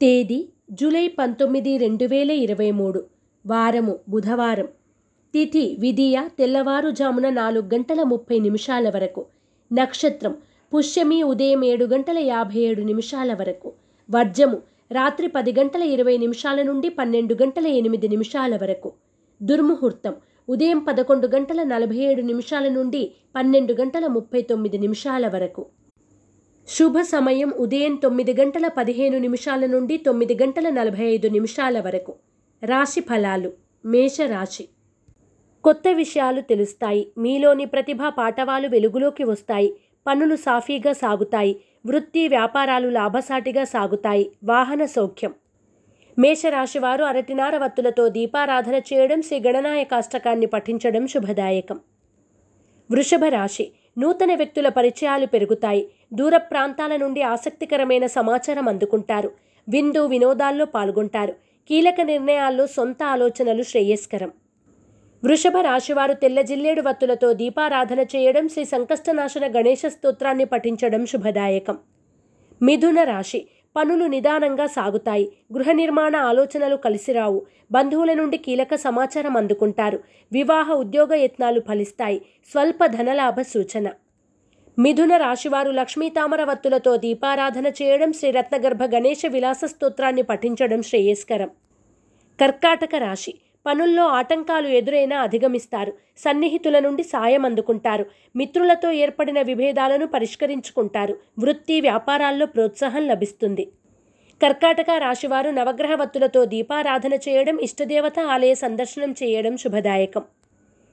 తేదీ జూలై పంతొమ్మిది రెండు వేల ఇరవై మూడు. వారము బుధవారం. తిథి విధియ తెల్లవారుజామున నాలుగు గంటల ముప్పై నిమిషాల వరకు. నక్షత్రం పుష్యమి ఉదయం ఏడు గంటల యాభై ఏడు నిమిషాల వరకు. వర్జము రాత్రి పది గంటల ఇరవై నిమిషాల నుండి పన్నెండు గంటల ఎనిమిది నిమిషాల వరకు. దుర్ముహూర్తం ఉదయం పదకొండు గంటల నలభై ఏడు నిమిషాల నుండి పన్నెండు గంటల ముప్పై తొమ్మిది నిమిషాల వరకు. శుభ సమయం ఉదయం తొమ్మిది గంటల పదిహేను నిమిషాల నుండి తొమ్మిది గంటల నలభై ఐదు నిమిషాల వరకు. రాశి ఫలాలు. మేషరాశి. కొత్త విషయాలు తెలుస్తాయి. మీలోని ప్రతిభా పాటవాలు వెలుగులోకి వస్తాయి. పనులు సాఫీగా సాగుతాయి. వృత్తి వ్యాపారాలు లాభసాటిగా సాగుతాయి. వాహన సౌఖ్యం. మేషరాశివారు అరటినార వత్తులతో దీపారాధన చేయడం శ్రీ గణనాయ కాష్టకాన్ని పఠించడం శుభదాయకం. వృషభ రాశి నూతన వ్యక్తుల పరిచయాలు పెరుగుతాయి. దూర ప్రాంతాల నుండి ఆసక్తికరమైన సమాచారం అందుకుంటారు. విందు వినోదాల్లో పాల్గొంటారు. కీలక నిర్ణయాల్లో సొంత ఆలోచనలు శ్రేయస్కరం. వృషభ రాశివారు తెల్ల జిల్లేడు వత్తులతో దీపారాధన చేయడం శ్రీ సంకష్టనాశన గణేశ స్తోత్రాన్ని పఠించడం శుభదాయకం. మిథున రాశి పనులు నిదానంగా సాగుతాయి. గృహ నిర్మాణ ఆలోచనలు కలిసిరావు. బంధువుల నుండి కీలక సమాచారం అందుకుంటారు. వివాహ ఉద్యోగ యత్నాలు ఫలిస్తాయి. స్వల్ప ధనలాభ సూచన. మిథున రాశివారు లక్ష్మీ వత్తులతో దీపారాధన చేయడం శ్రీ రత్నగర్భ గణేశ విలాస స్తోత్రాన్ని పఠించడం శ్రేయస్కరం. కర్కాటక రాశి. పనుల్లో ఆటంకాలు ఎదురైనా అధిగమిస్తారు. సన్నిహితుల నుండి సాయం అందుకుంటారు. మిత్రులతో ఏర్పడిన విభేదాలను పరిష్కరించుకుంటారు. వృత్తి వ్యాపారాల్లో ప్రోత్సాహం లభిస్తుంది. కర్కాటక రాశివారు నవగ్రహ వత్తులతో దీపారాధన చేయడం ఇష్టదేవత ఆలయ సందర్శనం చేయడం శుభదాయకం.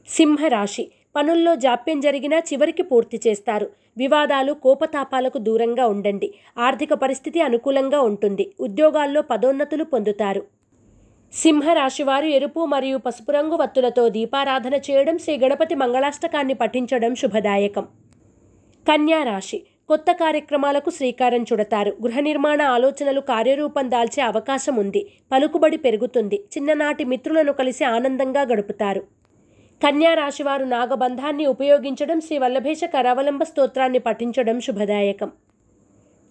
సింహరాశి. పనుల్లో జాప్యం జరిగినా చివరికి పూర్తి చేస్తారు. వివాదాలు కోపతాపాలకు దూరంగా ఉండండి. ఆర్థిక పరిస్థితి అనుకూలంగా ఉంటుంది. ఉద్యోగాల్లో పదోన్నతులు పొందుతారు. సింహరాశివారు ఎరుపు మరియు పసుపు రంగు వత్తులతో దీపారాధన చేయడం శ్రీ గణపతి మంగళాష్టకాన్ని పఠించడం శుభదాయకం. కన్యా రాశి. కొత్త కార్యక్రమాలకు శ్రీకారం చుడతారు. గృహ నిర్మాణ ఆలోచనలు కార్యరూపం దాల్చే అవకాశం ఉంది. పలుకుబడి పెరుగుతుంది. చిన్ననాటి మిత్రులను కలిసి ఆనందంగా గడుపుతారు. కన్యా రాశివారు నాగబంధాన్ని ఉపయోగించడం శ్రీ వల్లభేష కరావలంబ స్తోత్రాన్ని పఠించడం శుభదాయకం.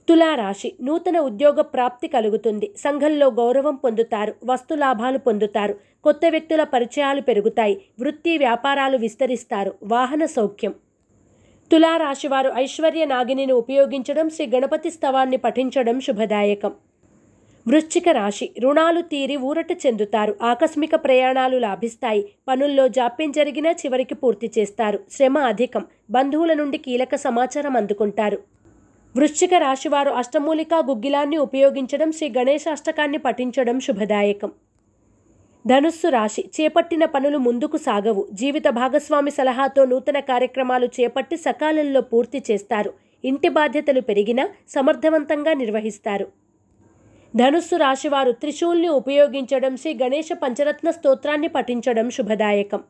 తులారాశి నూతన ఉద్యోగ ప్రాప్తి కలుగుతుంది. సంఘంలో గౌరవం పొందుతారు వస్తు లాభాలు పొందుతారు కొత్త వ్యక్తుల పరిచయాలు పెరుగుతాయి వృత్తి వ్యాపారాలు విస్తరిస్తారు వాహన సౌఖ్యం. తులారాశివారు ఐశ్వర్య నాగిని ఉపయోగించడం శ్రీ గణపతి స్తవాన్ని పఠించడం శుభదాయకం. వృశ్చిక రాశి. రుణాలు తీరి ఊరట చెందుతారు. ఆకస్మిక ప్రయాణాలు లాభిస్తాయి. పనుల్లో జాప్యం జరిగినా చివరికి పూర్తి చేస్తారు. శ్రమ అధికం. బంధువుల నుండి కీలక సమాచారం అందుకుంటారు. వృశ్చిక రాశివారు అష్టమూలికా గుగ్గిలాన్ని ఉపయోగించడం శ్రీ గణేశ అష్టకాన్ని పఠించడం శుభదాయకం. ధనుస్సు రాశి. చేపట్టిన పనులు ముందుకు సాగవు. జీవిత భాగస్వామి సలహాతో నూతన కార్యక్రమాలు చేపట్టి సకాలంలో పూర్తి చేస్తారు. ఇంటి బాధ్యతలు పెరిగినా సమర్థవంతంగా నిర్వహిస్తారు. ధనుస్సు రాశివారు త్రిశూల్ని ఉపయోగించడం శ్రీ గణేష పంచరత్న స్తోత్రాన్ని పఠించడం శుభదాయకం.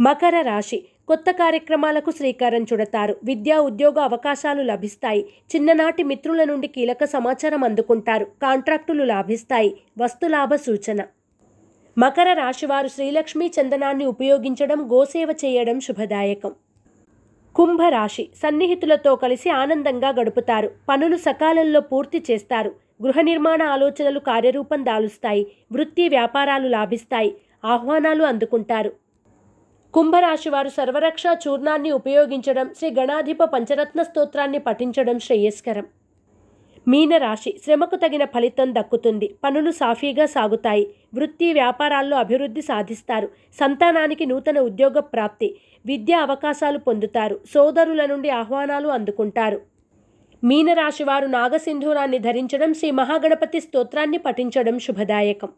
మకర రాశి కొత్త కార్యక్రమాలకు శ్రీకారం చుడతారు. విద్యా ఉద్యోగ అవకాశాలు లభిస్తాయి. చిన్ననాటి మిత్రుల నుండి కీలక సమాచారం అందుకుంటారు. కాంట్రాక్టులు లాభిస్తాయి. వస్తులాభ సూచన. మకర రాశివారు శ్రీలక్ష్మీ చందనాన్ని ఉపయోగించడం గోసేవ చేయడం శుభదాయకం. కుంభరాశి సన్నిహితులతో కలిసి ఆనందంగా గడుపుతారు. పనులు సకాలంలో పూర్తి చేస్తారు. గృహ నిర్మాణ ఆలోచనలు కార్యరూపం దాలుస్తాయి వృత్తి వ్యాపారాలు లాభిస్తాయి ఆహ్వానాలు అందుకుంటారు. కుంభరాశి వారు సర్వరక్ష చూర్ణాన్ని ఉపయోగించడం శ్రీ గణాధిప పంచరత్న స్తోత్రాన్ని పఠించడం శ్రేయస్కరం. మీనరాశి శ్రమకు తగిన ఫలితం దక్కుతుంది పనులు సాఫీగా సాగుతాయి వృత్తి వ్యాపారాల్లో అభివృద్ధి సాధిస్తారు సంతానానికి నూతన ఉద్యోగ ప్రాప్తి విద్యా అవకాశాలు పొందుతారు సోదరుల నుండి ఆహ్వానాలు అందుకుంటారు. మీనరాశివారు నాగసింధూరాన్ని ధరించడం శ్రీ మహాగణపతి స్తోత్రాన్ని పఠించడం శుభదాయకం.